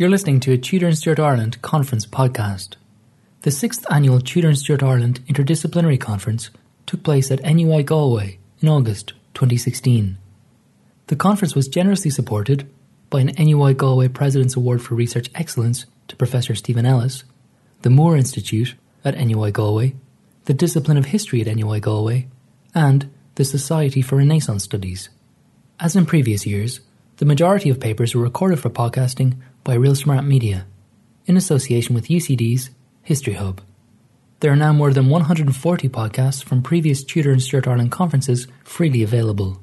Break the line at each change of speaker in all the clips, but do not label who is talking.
You're listening to a Tudor and Stuart Ireland conference podcast. The sixth annual Tudor and Stuart Ireland Interdisciplinary Conference took place at NUI Galway in August 2016. The conference was generously supported by an NUI Galway President's Award for Research Excellence to Professor Steven Ellis, the Moore Institute at NUI Galway, the Discipline of History at NUI Galway, and the Society for Renaissance Studies. As in previous years, the majority of papers were recorded for podcasting by Real Smart Media, in association with UCD's History Hub. There are now more than 140 podcasts from previous Tudor and Stuart Ireland conferences freely available.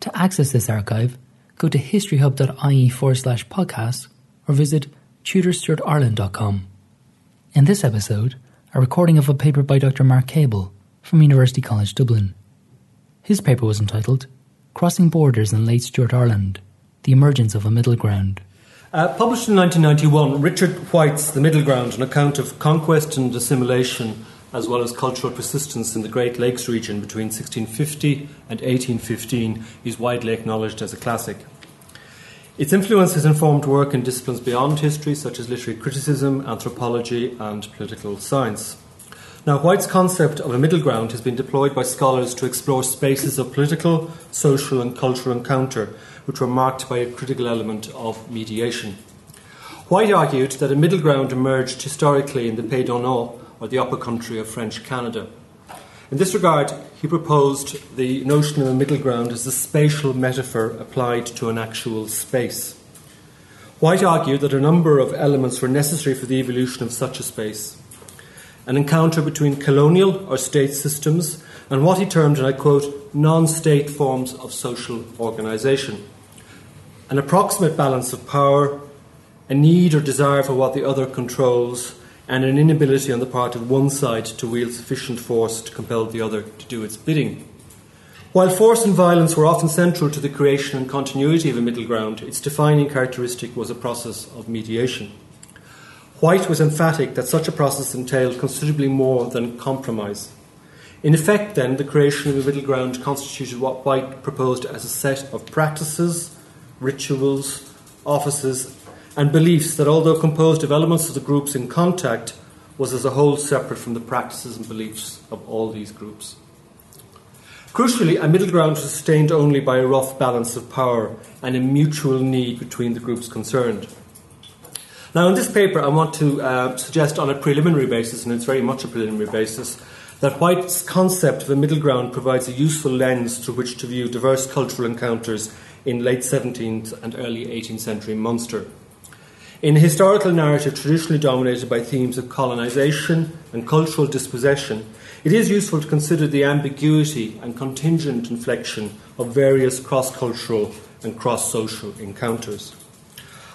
To access this archive, go to historyhub.ie forward slash podcasts or visit tudorstuartireland.com. In this episode, a recording of a paper by Dr. Marc Caball from University College Dublin. His paper was entitled Crossing Borders in Late Stuart Ireland The Emergence of a Middle Ground.
Uh, published in 1991, Richard White's The Middle Ground, an account of conquest and assimilation, as well as cultural persistence in the Great Lakes region between 1650 and 1815, is widely acknowledged as a classic. Its influence has informed work in disciplines beyond history, such as literary criticism, anthropology, and political science. Now, White's concept of a middle ground has been deployed by scholars to explore spaces of political, social, and cultural encounter which were marked by a critical element of mediation. White argued that a middle ground emerged historically in the Pays d'en Haut, or the upper country of French Canada. In this regard, he proposed the notion of a middle ground as a spatial metaphor applied to an actual space. White argued that a number of elements were necessary for the evolution of such a space an encounter between colonial or state systems and what he termed, and I quote, non state forms of social organisation. An approximate balance of power, a need or desire for what the other controls, and an inability on the part of one side to wield sufficient force to compel the other to do its bidding. While force and violence were often central to the creation and continuity of a middle ground, its defining characteristic was a process of mediation. White was emphatic that such a process entailed considerably more than compromise. In effect, then, the creation of a middle ground constituted what White proposed as a set of practices, rituals, offices, and beliefs that, although composed of elements of the groups in contact, was as a whole separate from the practices and beliefs of all these groups. Crucially, a middle ground was sustained only by a rough balance of power and a mutual need between the groups concerned. Now, in this paper, I want to uh, suggest on a preliminary basis, and it's very much a preliminary basis, that White's concept of a middle ground provides a useful lens through which to view diverse cultural encounters in late 17th and early 18th century Munster. In a historical narrative traditionally dominated by themes of colonisation and cultural dispossession, it is useful to consider the ambiguity and contingent inflection of various cross cultural and cross social encounters.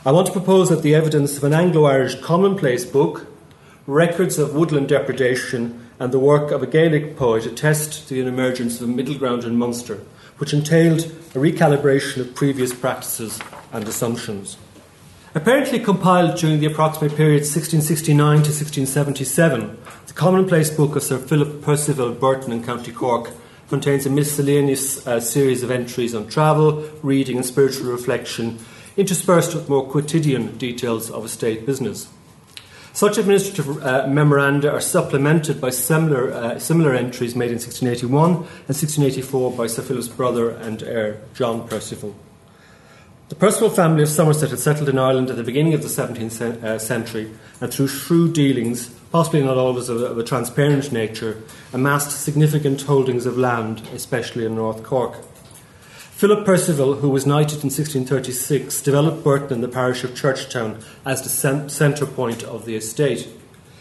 I want to propose that the evidence of an Anglo Irish commonplace book, records of woodland depredation, and the work of a Gaelic poet attest to the emergence of a middle ground in Munster, which entailed a recalibration of previous practices and assumptions. Apparently compiled during the approximate period 1669 to 1677, the commonplace book of Sir Philip Percival Burton in County Cork contains a miscellaneous uh, series of entries on travel, reading, and spiritual reflection, interspersed with more quotidian details of estate business. Such administrative uh, memoranda are supplemented by similar, uh, similar entries made in 1681 and 1684 by Sir Philip's brother and heir, John Percival. The Percival family of Somerset had settled in Ireland at the beginning of the 17th uh, century and through shrewd dealings, possibly not always of of a transparent nature, amassed significant holdings of land, especially in North Cork. Philip Percival, who was knighted in 1636, developed Burton in the parish of Churchtown as the centre point of the estate.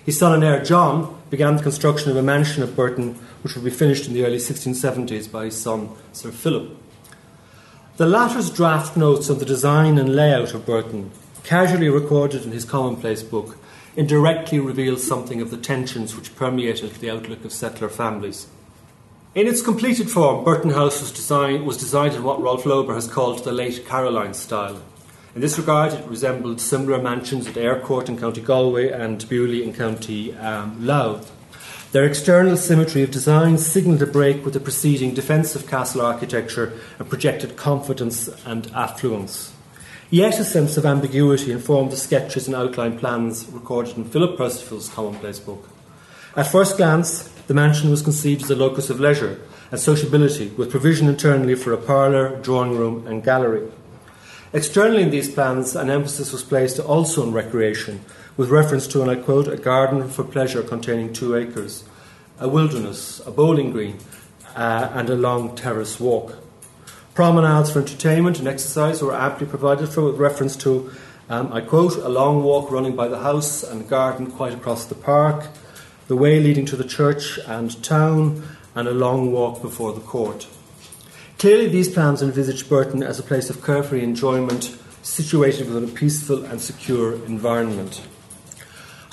His son and heir John began the construction of a mansion at Burton, which would be finished in the early 1670s by his son Sir Philip. The latter's draft notes on the design and layout of Burton, casually recorded in his commonplace book, indirectly reveal something of the tensions which permeated the outlook of settler families. In its completed form, Burton House was designed, was designed in what Rolf Loeber has called the late Caroline style. In this regard, it resembled similar mansions at Court in County Galway and Beaulieu in County um, Louth. Their external symmetry of design signalled a break with the preceding defensive castle architecture and projected confidence and affluence. Yet a sense of ambiguity informed the sketches and outline plans recorded in Philip Percival's commonplace book. At first glance, the mansion was conceived as a locus of leisure and sociability, with provision internally for a parlour, drawing room, and gallery. Externally in these plans, an emphasis was placed also on recreation, with reference to, and I quote, a garden for pleasure containing two acres, a wilderness, a bowling green, uh, and a long terrace walk. Promenades for entertainment and exercise were amply provided for, with reference to, um, I quote, a long walk running by the house and garden quite across the park, the way leading to the church and town, and a long walk before the court. Clearly, these plans envisaged Burton as a place of carefree enjoyment, situated within a peaceful and secure environment.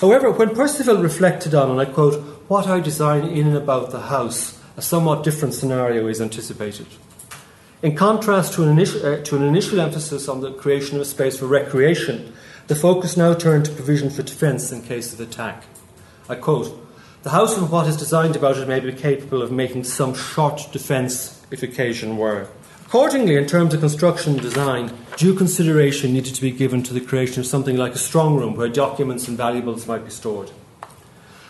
However, when Percival reflected on, and I quote, what I design in and about the house, a somewhat different scenario is anticipated. In contrast to an, uh, to an initial emphasis on the creation of a space for recreation, the focus now turned to provision for defence in case of attack. I quote, the house and what is designed about it may be capable of making some short defence if occasion were. Accordingly, in terms of construction and design, due consideration needed to be given to the creation of something like a strong room where documents and valuables might be stored.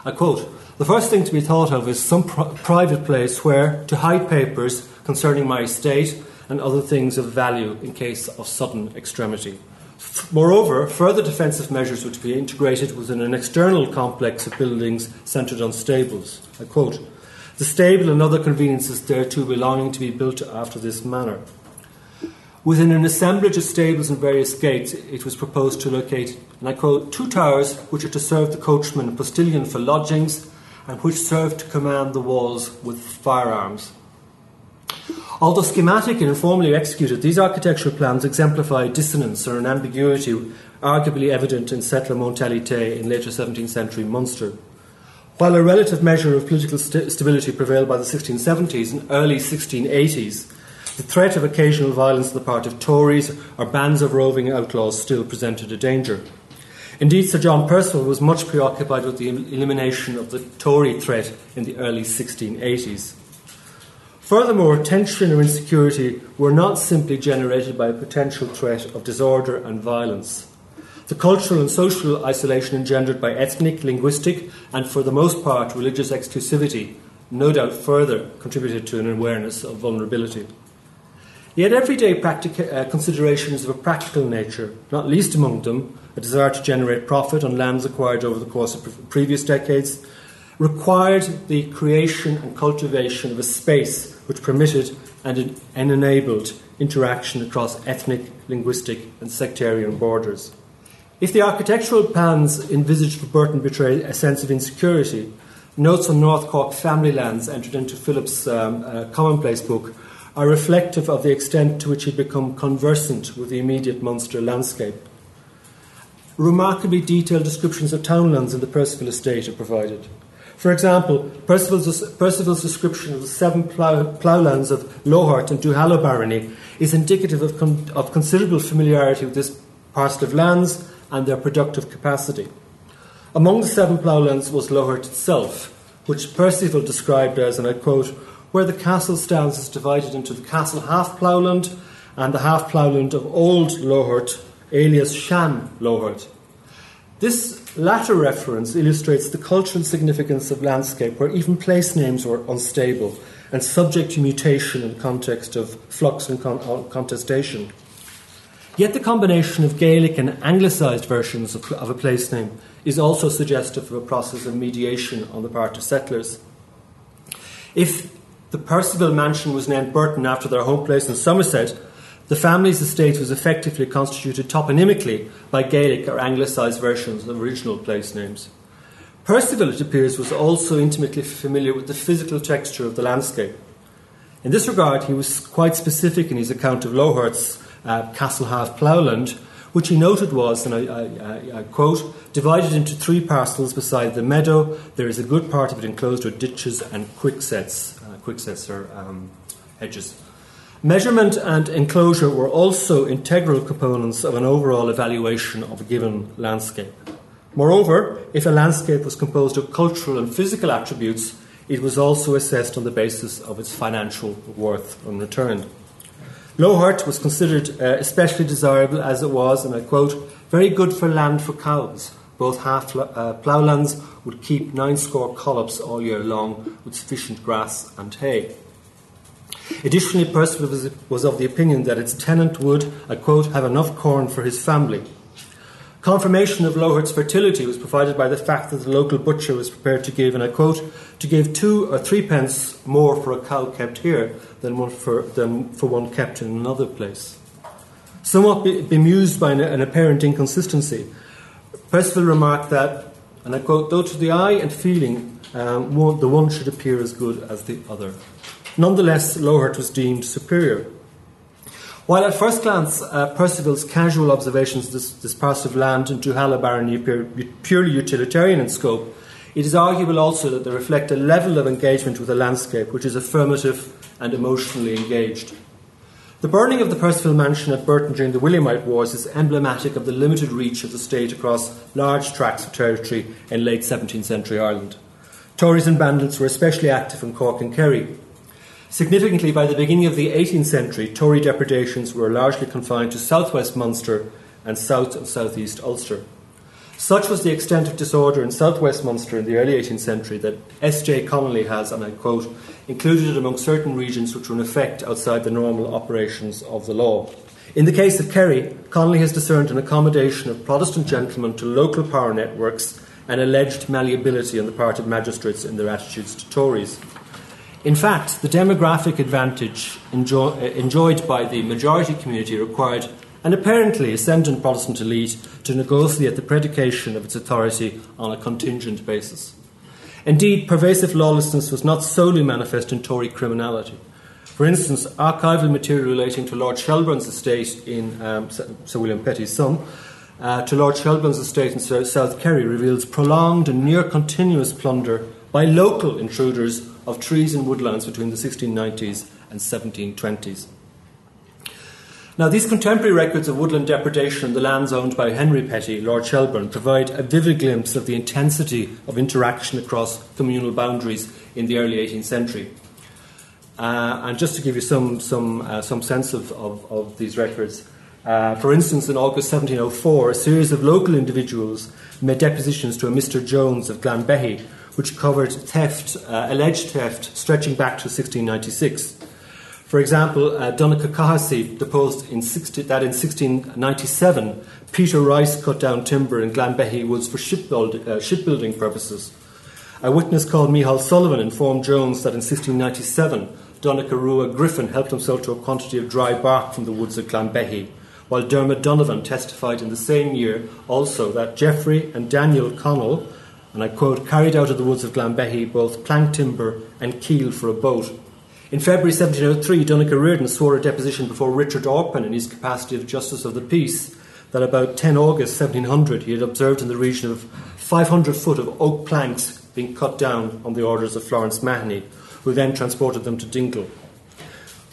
I quote The first thing to be thought of is some pr- private place where to hide papers concerning my estate and other things of value in case of sudden extremity. Moreover, further defensive measures were to be integrated within an external complex of buildings centred on stables. I quote, the stable and other conveniences thereto belonging to be built after this manner. Within an assemblage of stables and various gates, it was proposed to locate, and I quote, two towers which are to serve the coachman and postilion for lodgings, and which serve to command the walls with firearms. Although schematic and informally executed, these architectural plans exemplify dissonance or an ambiguity arguably evident in settler mentalité in later 17th century Munster. While a relative measure of political st- stability prevailed by the 1670s and early 1680s, the threat of occasional violence on the part of Tories or bands of roving outlaws still presented a danger. Indeed, Sir John Percival was much preoccupied with the elimination of the Tory threat in the early 1680s. Furthermore, tension or insecurity were not simply generated by a potential threat of disorder and violence. The cultural and social isolation engendered by ethnic, linguistic, and for the most part religious exclusivity no doubt further contributed to an awareness of vulnerability. Yet everyday uh, considerations of a practical nature, not least among them a desire to generate profit on lands acquired over the course of pre- previous decades, required the creation and cultivation of a space which permitted and, and enabled interaction across ethnic, linguistic, and sectarian borders. If the architectural plans envisaged for Burton betray a sense of insecurity, notes on North Cork family lands entered into Philip's um, uh, commonplace book are reflective of the extent to which he'd become conversant with the immediate Munster landscape. Remarkably detailed descriptions of townlands in the Percival estate are provided. For example, Percival's, Percival's description of the seven plough, ploughlands of Lohort and Duhallow barony is indicative of, con, of considerable familiarity with this parcel of lands and their productive capacity. Among the seven ploughlands was Lohort itself, which Percival described as, and I quote, where the castle stands is divided into the castle half ploughland and the half ploughland of Old Lohort, alias Shan Lohort. This latter reference illustrates the cultural significance of landscape where even place names were unstable and subject to mutation in context of flux and con- uh, contestation. Yet the combination of Gaelic and anglicised versions of, of a place name is also suggestive of a process of mediation on the part of settlers. If the Percival mansion was named Burton after their home place in Somerset, the family's estate was effectively constituted toponymically by Gaelic or anglicised versions of original place names. Percival, it appears, was also intimately familiar with the physical texture of the landscape. In this regard, he was quite specific in his account of Lohort's uh, Castle Half Ploughland, which he noted was, and I, I, I, quote, divided into three parcels beside the meadow. There is a good part of it enclosed with ditches and quicksets. Uh, quicksets are um, hedges. Measurement and enclosure were also integral components of an overall evaluation of a given landscape. Moreover, if a landscape was composed of cultural and physical attributes, it was also assessed on the basis of its financial worth and return. Lohort was considered uh, especially desirable as it was, and I quote, very good for land for cows. Both half uh, ploughlands would keep nine score collops all year long with sufficient grass and hay. Additionally, Percival was, of the opinion that its tenant would, I quote, have enough corn for his family. Confirmation of Lohort's fertility was provided by the fact that the local butcher was prepared to give, and I quote, to give two or three pence more for a cow kept here than, one for, than for one kept in another place. Somewhat bemused by an, an apparent inconsistency, Percival remarked that, and I quote, though to the eye and feeling, um, one, the one should appear as good as the other. Nonetheless, Lohort was deemed superior. While at first glance, uh, Percival's casual observations of this, this parcel of land in Duhallow barony appear purely utilitarian in scope, it is arguable also that they reflect a level of engagement with the landscape which is affirmative and emotionally engaged. The burning of the Percival mansion at Burton during the Williamite Wars is emblematic of the limited reach of the state across large tracts of territory in late 17th century Ireland. Tories and bandits were especially active in Cork and Kerry, Significantly, by the beginning of the 18th century, Tory depredations were largely confined to southwest Munster and south of southeast Ulster. Such was the extent of disorder in southwest Munster in the early 18th century that S.J. Connolly has, and I quote, included it among certain regions which were in effect outside the normal operations of the law. In the case of Kerry, Connolly has discerned an accommodation of Protestant gentlemen to local power networks and alleged malleability on the part of magistrates in their attitudes to Tories. In fact, the demographic advantage enjoy, uh, enjoyed by the majority community required an apparently ascendant Protestant elite to negotiate the predication of its authority on a contingent basis. Indeed, pervasive lawlessness was not solely manifest in Tory criminality. For instance, archival material relating to Lord Shelburne's estate in um, Sir William Petty's son, uh, to Lord Shelburne's estate in South Kerry reveals prolonged and near continuous plunder by local intruders of trees and woodlands between the 1690s and 1720s. Now, these contemporary records of woodland depredation on the lands owned by Henry Petty, Lord Shelburne, provide a vivid glimpse of the intensity of interaction across communal boundaries in the early 18th century. Uh, and just to give you some, some, uh, some sense of, of, of these records, uh, for instance, in August 1704, a series of local individuals made depositions to a Mr. Jones of Glanbehy, which covered theft, uh, alleged theft, stretching back to 1696. For example, uh, Donncha Cahasey deposed in 60, that in 1697 Peter Rice cut down timber in Glanbehy Woods for shipbuild, uh, shipbuilding purposes. A witness called Mihal Sullivan informed Jones that in 1697 Donncha Rua Griffin helped himself to a quantity of dry bark from the woods of Glanbehy, while Dermot Donovan testified in the same year also that Geoffrey and Daniel Connell and I quote, carried out of the woods of Glanbehy both plank timber and keel for a boat. In February 1703, Donncha Reardon swore a deposition before Richard Orpen in his capacity of Justice of the Peace that about 10 August 1700 he had observed in the region of 500 foot of oak planks being cut down on the orders of Florence Mahony, who then transported them to Dingle.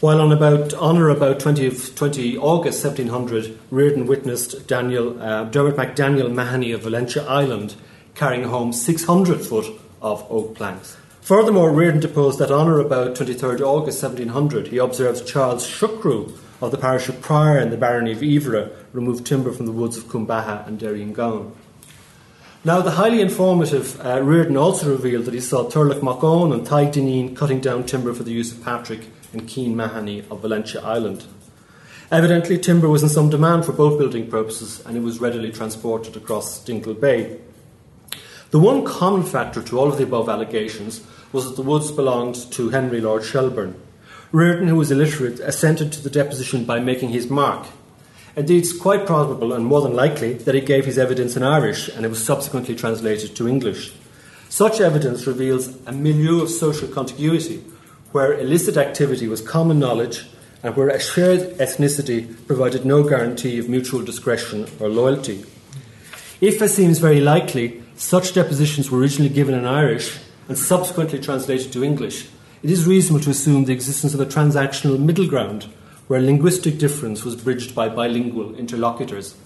While on about on or about 20, 20 August 1700, Reardon witnessed Daniel, uh, Dermot MacDaniel Mahony of Valentia Island carrying home 600 foot of oak planks. Furthermore, Reardon deposed that on or about 23rd August 1700, he observed Charles Shuckrew of the parish of Prior in the barony of Iveragh remove timber from the woods of Cumbaha and Derryngown. Now, the highly informative uh, Reardon also revealed that he saw Turlough Macon and Tadhg Dineen cutting down timber for the use of Patrick and Keen Mahony of Valentia Island. Evidently, timber was in some demand for boat building purposes and it was readily transported across Dingle Bay. The one common factor to all of the above allegations was that the woods belonged to Henry Lord Shelburne. Reardon, who was illiterate, assented to the deposition by making his mark. Indeed, it's quite probable and more than likely that he gave his evidence in Irish and it was subsequently translated to English. Such evidence reveals a milieu of social contiguity where illicit activity was common knowledge and where a shared ethnicity provided no guarantee of mutual discretion or loyalty. If, as seems very likely, such depositions were originally given in Irish and subsequently translated to English, it is reasonable to assume the existence of a transactional middle ground where linguistic difference was bridged by bilingual interlocutors.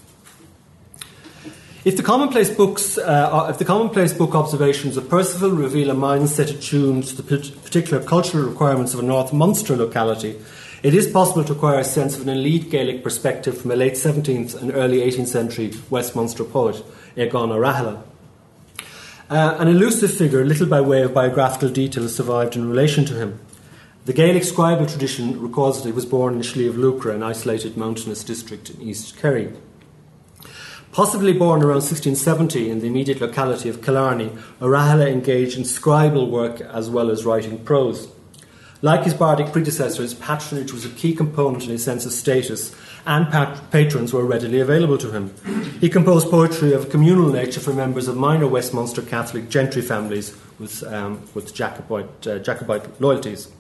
If the commonplace books, uh, if the commonplace book observations of Percival reveal a mindset attuned to the particular cultural requirements of a North Munster locality, It is possible to acquire a sense of an elite Gaelic perspective from a late 17th and early 18th century West Munster poet, Egon O'Rahilla. Uh, an elusive figure, little by way of biographical detail, survived in relation to him. The Gaelic scribal tradition records that he was born in Sliabh Luachra, an isolated mountainous district in East Kerry. Possibly born around 1670 in the immediate locality of Killarney, O'Rahilla engaged in scribal work as well as writing prose. Like his bardic predecessors, patronage was a key component in his sense of status, and pat- patrons were readily available to him. He composed poetry of a communal nature for members of minor West Munster Catholic gentry families with, um, with Jacobite, uh, Jacobite loyalties.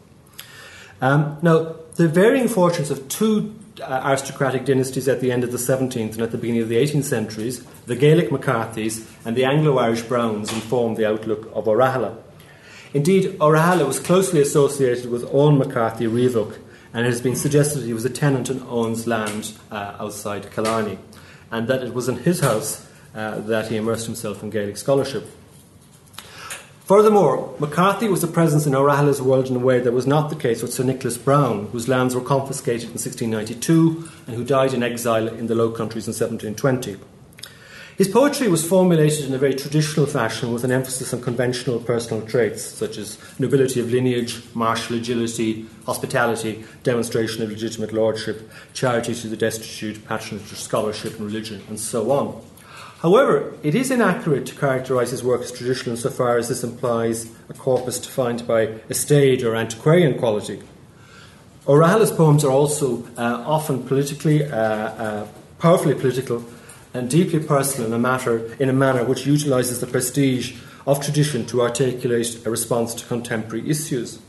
Um, now, the varying fortunes of two uh, aristocratic dynasties at the end of the 17th and at the beginning of the 18th centuries, the Gaelic McCarthys and the Anglo Irish Brownes, informed the outlook of O'Rahilla. Indeed, O'Rahilla was closely associated with Owen McCarthy Riabhach, and it has been suggested that he was a tenant and owns land uh, outside Killarney, and that it was in his house uh, that he immersed himself in Gaelic scholarship. Furthermore, McCarthy was a presence in O'Rahilla's world in a way that was not the case with Sir Nicholas Browne, whose lands were confiscated in 1692 and who died in exile in the Low Countries in 1720. His poetry was formulated in a very traditional fashion with an emphasis on conventional personal traits such as nobility of lineage, martial agility, hospitality, demonstration of legitimate lordship, charity to the destitute, patronage of scholarship and religion, and so on. However, it is inaccurate to characterise his work as traditional insofar as this implies a corpus defined by a staid or antiquarian quality. O'Rahilla's poems are also uh, often politically, uh, uh, powerfully political, and deeply personal in a matter in a manner which utilises the prestige of tradition to articulate a response to contemporary issues.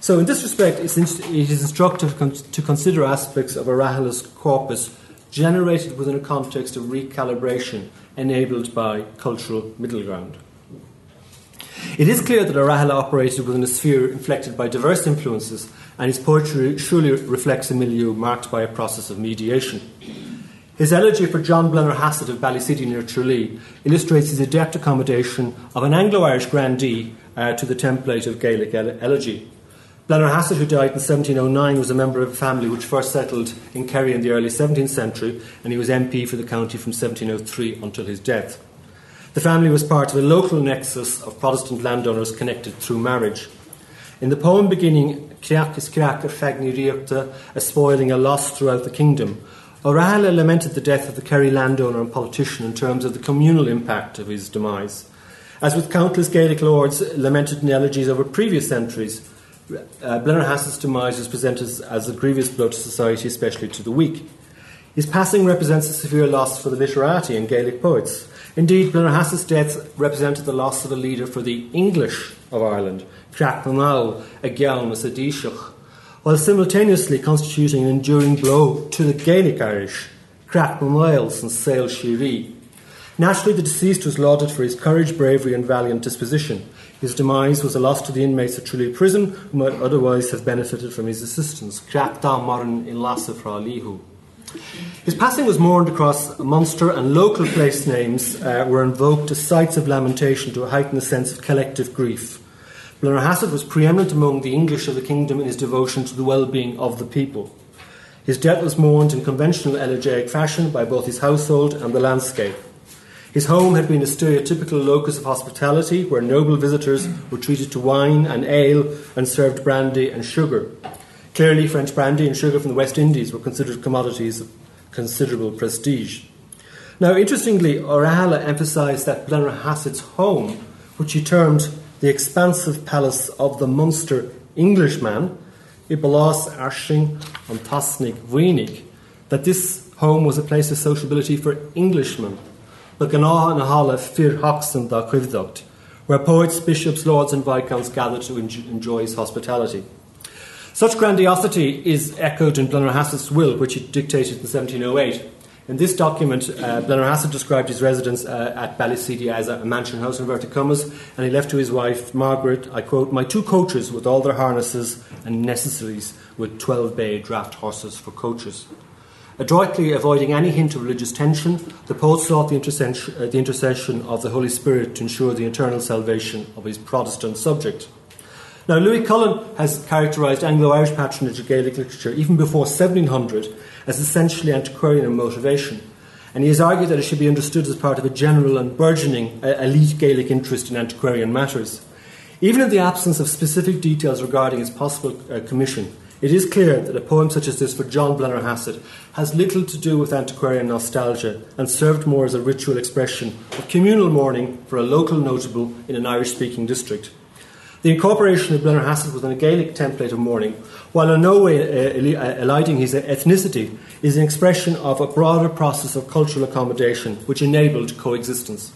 So, in this respect, it is instructive to consider aspects of O'Rahilla's corpus generated within a context of recalibration enabled by cultural middle ground. It is clear that O'Rahilla operated within a sphere inflected by diverse influences, and his poetry surely reflects a milieu marked by a process of mediation. His elegy for John Blennerhassett of Ballyseedy near Tralee illustrates his adept accommodation of an Anglo Irish grandee uh, to the template of Gaelic ele- elegy. Blennerhassett, who died in 1709, was a member of a family which first settled in Kerry in the early 17th century, and he was MP for the county from 1703 until his death. The family was part of a local nexus of Protestant landowners connected through marriage. In the poem beginning, Creach is Creach a spoiling a loss throughout the kingdom, O'Rahilla lamented the death of the Kerry landowner and politician in terms of the communal impact of his demise. As with countless Gaelic lords lamented in elegies over previous centuries, uh, Blennerhassett's demise was presented as a grievous blow to society, especially to the weak. His passing represents a severe loss for the literati and Gaelic poets. Indeed, Blennerhassett's death represented the loss of a leader for the English of Ireland, Crack a Gyaun, a while simultaneously constituting an enduring blow to the Gaelic Irish, Cracknell Miles and Sale Shiri. Naturally, the deceased was lauded for his courage, bravery, and valiant disposition. His demise was a loss to the inmates of Tralee Prison, who might otherwise have benefited from his assistance. His passing was mourned across Munster, and local place names uh, were invoked as sites of lamentation to heighten the sense of collective grief. Blennerhassett was preeminent among the English of the kingdom in his devotion to the well being of the people. His death was mourned in conventional elegiac fashion by both his household and the landscape. His home had been a stereotypical locus of hospitality where noble visitors were treated to wine and ale and served brandy and sugar. Clearly, French brandy and sugar from the West Indies were considered commodities of considerable prestige. Now, interestingly, O'Rahilla emphasised that Blennerhassett's home, which he termed the expansive palace of the Munster Englishman, Ibalas Arshing on Tasnik Vuinig, that this home was a place of sociability for Englishmen, the Ganaha Nahala Fir Hoxton da Quivdocht, where poets, bishops, lords, and viscounts gathered to enjoy his hospitality. Such grandiosity is echoed in Blennerhassett's will, which he dictated in 1708, in this document, uh, Blennerhassett described his residence uh, at Ballyseedy as a mansion house in inverted commas, and he left to his wife, Margaret, I quote, My two coaches with all their harnesses and necessaries, with 12 bay draft horses for coaches. Adroitly avoiding any hint of religious tension, the poet sought the intercession, uh, the intercession of the Holy Spirit to ensure the eternal salvation of his Protestant subject. Now, Louis Cullen has characterised Anglo Irish patronage of Gaelic literature even before 1700 as essentially antiquarian in motivation, and he has argued that it should be understood as part of a general and burgeoning elite Gaelic interest in antiquarian matters. Even in the absence of specific details regarding its possible uh, commission, it is clear that a poem such as this for John Blennerhassett has little to do with antiquarian nostalgia and served more as a ritual expression of communal mourning for a local notable in an Irish speaking district. The incorporation of Blennerhassett within a Gaelic template of mourning, while in no way uh, uh, eliding his ethnicity, is an expression of a broader process of cultural accommodation which enabled coexistence.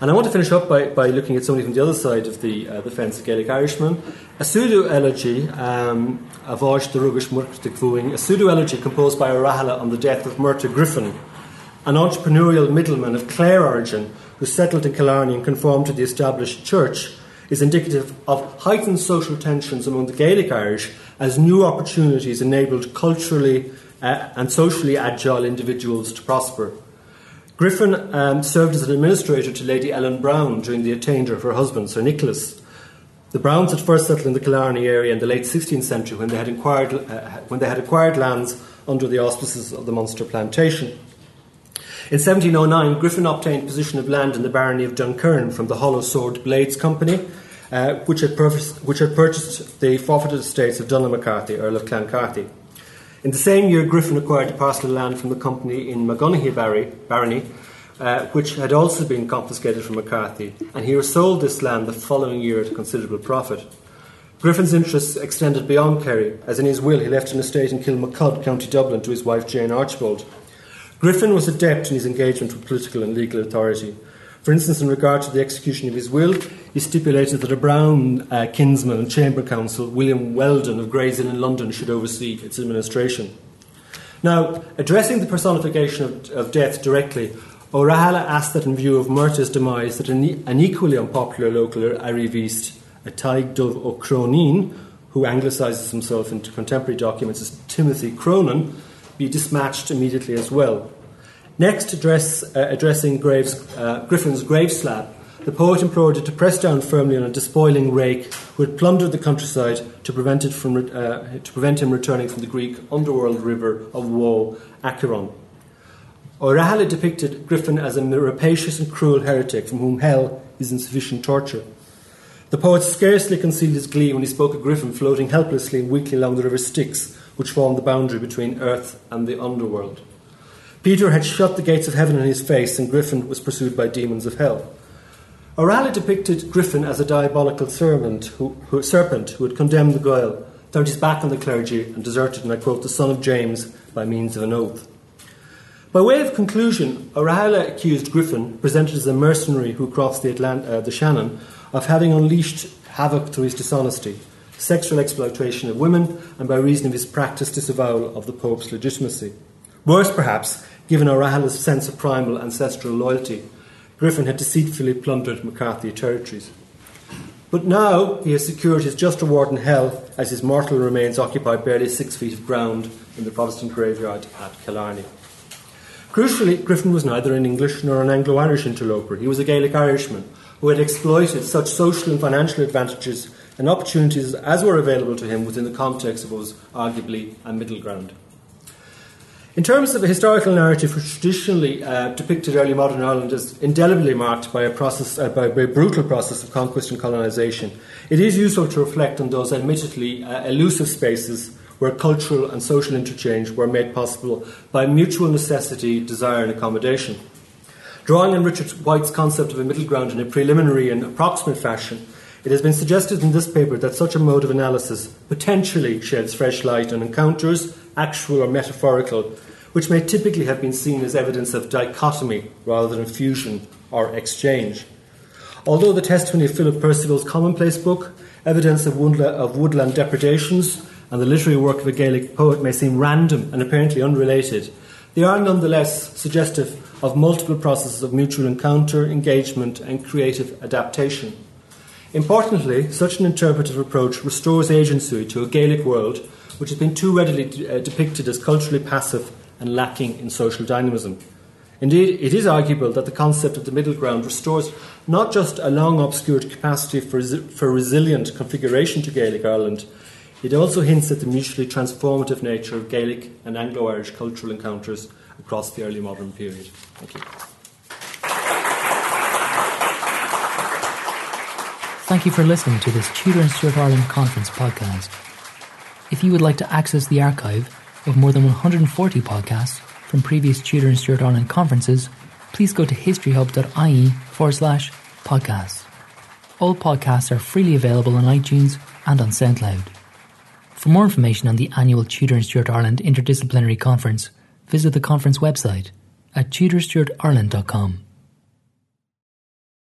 And I want to finish up by, by looking at somebody from the other side of the, uh, the fence, a Gaelic Irishman. A pseudo elegy, um, Avosh the Rugish Murktik a pseudo elegy composed by O'Rahala on the death of Murta Griffin, an entrepreneurial middleman of Clare origin who settled in Killarney and conformed to the established church, is indicative of heightened social tensions among the Gaelic Irish as new opportunities enabled culturally uh, and socially agile individuals to prosper. Griffin um, served as an administrator to Lady Ellen Browne during the attainder of her husband, Sir Nicholas. The Brownes had first settled in the Killarney area in the late 16th century when they had, acquired, uh, when they had acquired lands under the auspices of the Munster plantation. In 1709, Griffin obtained possession of land in the barony of Dunkerron from the Hollow Sword Blades Company, uh, which, had which, had purchased the forfeited estates of Donald McCarthy, Earl of Clancarty. In the same year, Griffin acquired a parcel of land from the company in Magunihy Barony, uh, which had also been confiscated from McCarthy, and he resold this land the following year at a considerable profit. Griffin's interests extended beyond Kerry, as in his will he left an estate in Kilmacud, County Dublin, to his wife Jane Archbold. Griffin was adept in his engagement with political and legal authority. For instance, in regard to the execution of his will, he stipulated that a Browne uh, kinsman and Chamber Counsel, William Weldon of Gray's Inn in London, should oversee its administration. Now, addressing the personification of, of death directly, O'Rahala asked that in view of Murta's demise, that an, an equally unpopular local arriviste, a Taig Dov O'Cronin, who anglicizes himself into contemporary documents as Timothy Cronin, be dispatched immediately as well. Next, address, uh, addressing Graves, uh, Griffin's grave slab, the poet implored it to press down firmly on a despoiling rake who had plundered the countryside to prevent, it from, uh, to prevent him returning from the Greek underworld river of woe, Acheron. O'Rahala depicted Griffin as a rapacious and cruel heretic from whom hell is insufficient torture. The poet scarcely concealed his glee when he spoke of Griffin floating helplessly and weakly along the river Styx, which formed the boundary between earth and the underworld. Peter had shut the gates of heaven in his face, and Griffin was pursued by demons of hell. O'Reilly depicted Griffin as a diabolical serpent who, who, serpent who had condemned the Gael, turned his back on the clergy, and deserted, and I quote, the son of James by means of an oath. By way of conclusion, O'Reilly accused Griffin, presented as a mercenary who crossed the, Atlant- uh, the Shannon, of having unleashed havoc through his dishonesty, sexual exploitation of women, and by reason of his practiced disavowal of the Pope's legitimacy. Worse, perhaps, given O'Rahala's sense of primal ancestral loyalty, Griffin had deceitfully plundered McCarthy territories. But now he has secured his just reward in hell as his mortal remains occupy barely six feet of ground in the Protestant graveyard at Killarney. Crucially, Griffin was neither an English nor an Anglo Irish interloper. He was a Gaelic Irishman who had exploited such social and financial advantages and opportunities as were available to him within the context of what was arguably a middle ground. In terms of a historical narrative which traditionally uh, depicted early modern Ireland as indelibly marked by a process, uh, by a brutal process of conquest and colonisation, it is useful to reflect on those admittedly uh, elusive spaces where cultural and social interchange were made possible by mutual necessity, desire, and accommodation. Drawing on Richard White's concept of a middle ground in a preliminary and approximate fashion, it has been suggested in this paper that such a mode of analysis potentially sheds fresh light on encounters, actual or metaphorical, which may typically have been seen as evidence of dichotomy rather than fusion or exchange. Although the testimony of Philip Percival's commonplace book, evidence of, woodla- of woodland depredations, and the literary work of a Gaelic poet may seem random and apparently unrelated, they are nonetheless suggestive of multiple processes of mutual encounter, engagement, and creative adaptation. Importantly, such an interpretive approach restores agency to a Gaelic world which has been too readily de- uh, depicted as culturally passive and lacking in social dynamism. Indeed, it is arguable that the concept of the middle ground restores not just a long obscured capacity for, for resilient configuration to Gaelic Ireland, it also hints at the mutually transformative nature of Gaelic and Anglo Irish cultural encounters across the early modern period. Thank you.
Thank you for listening to this Tudor and Stuart Ireland Conference podcast. If you would like to access the archive of more than 140 podcasts from previous Tudor and Stuart Ireland conferences, please go to historyhub.ie forward slash podcasts. All podcasts are freely available on iTunes and on SoundCloud. For more information on the annual Tudor and Stuart Ireland Interdisciplinary Conference, visit the conference website at tudorstuartireland.com.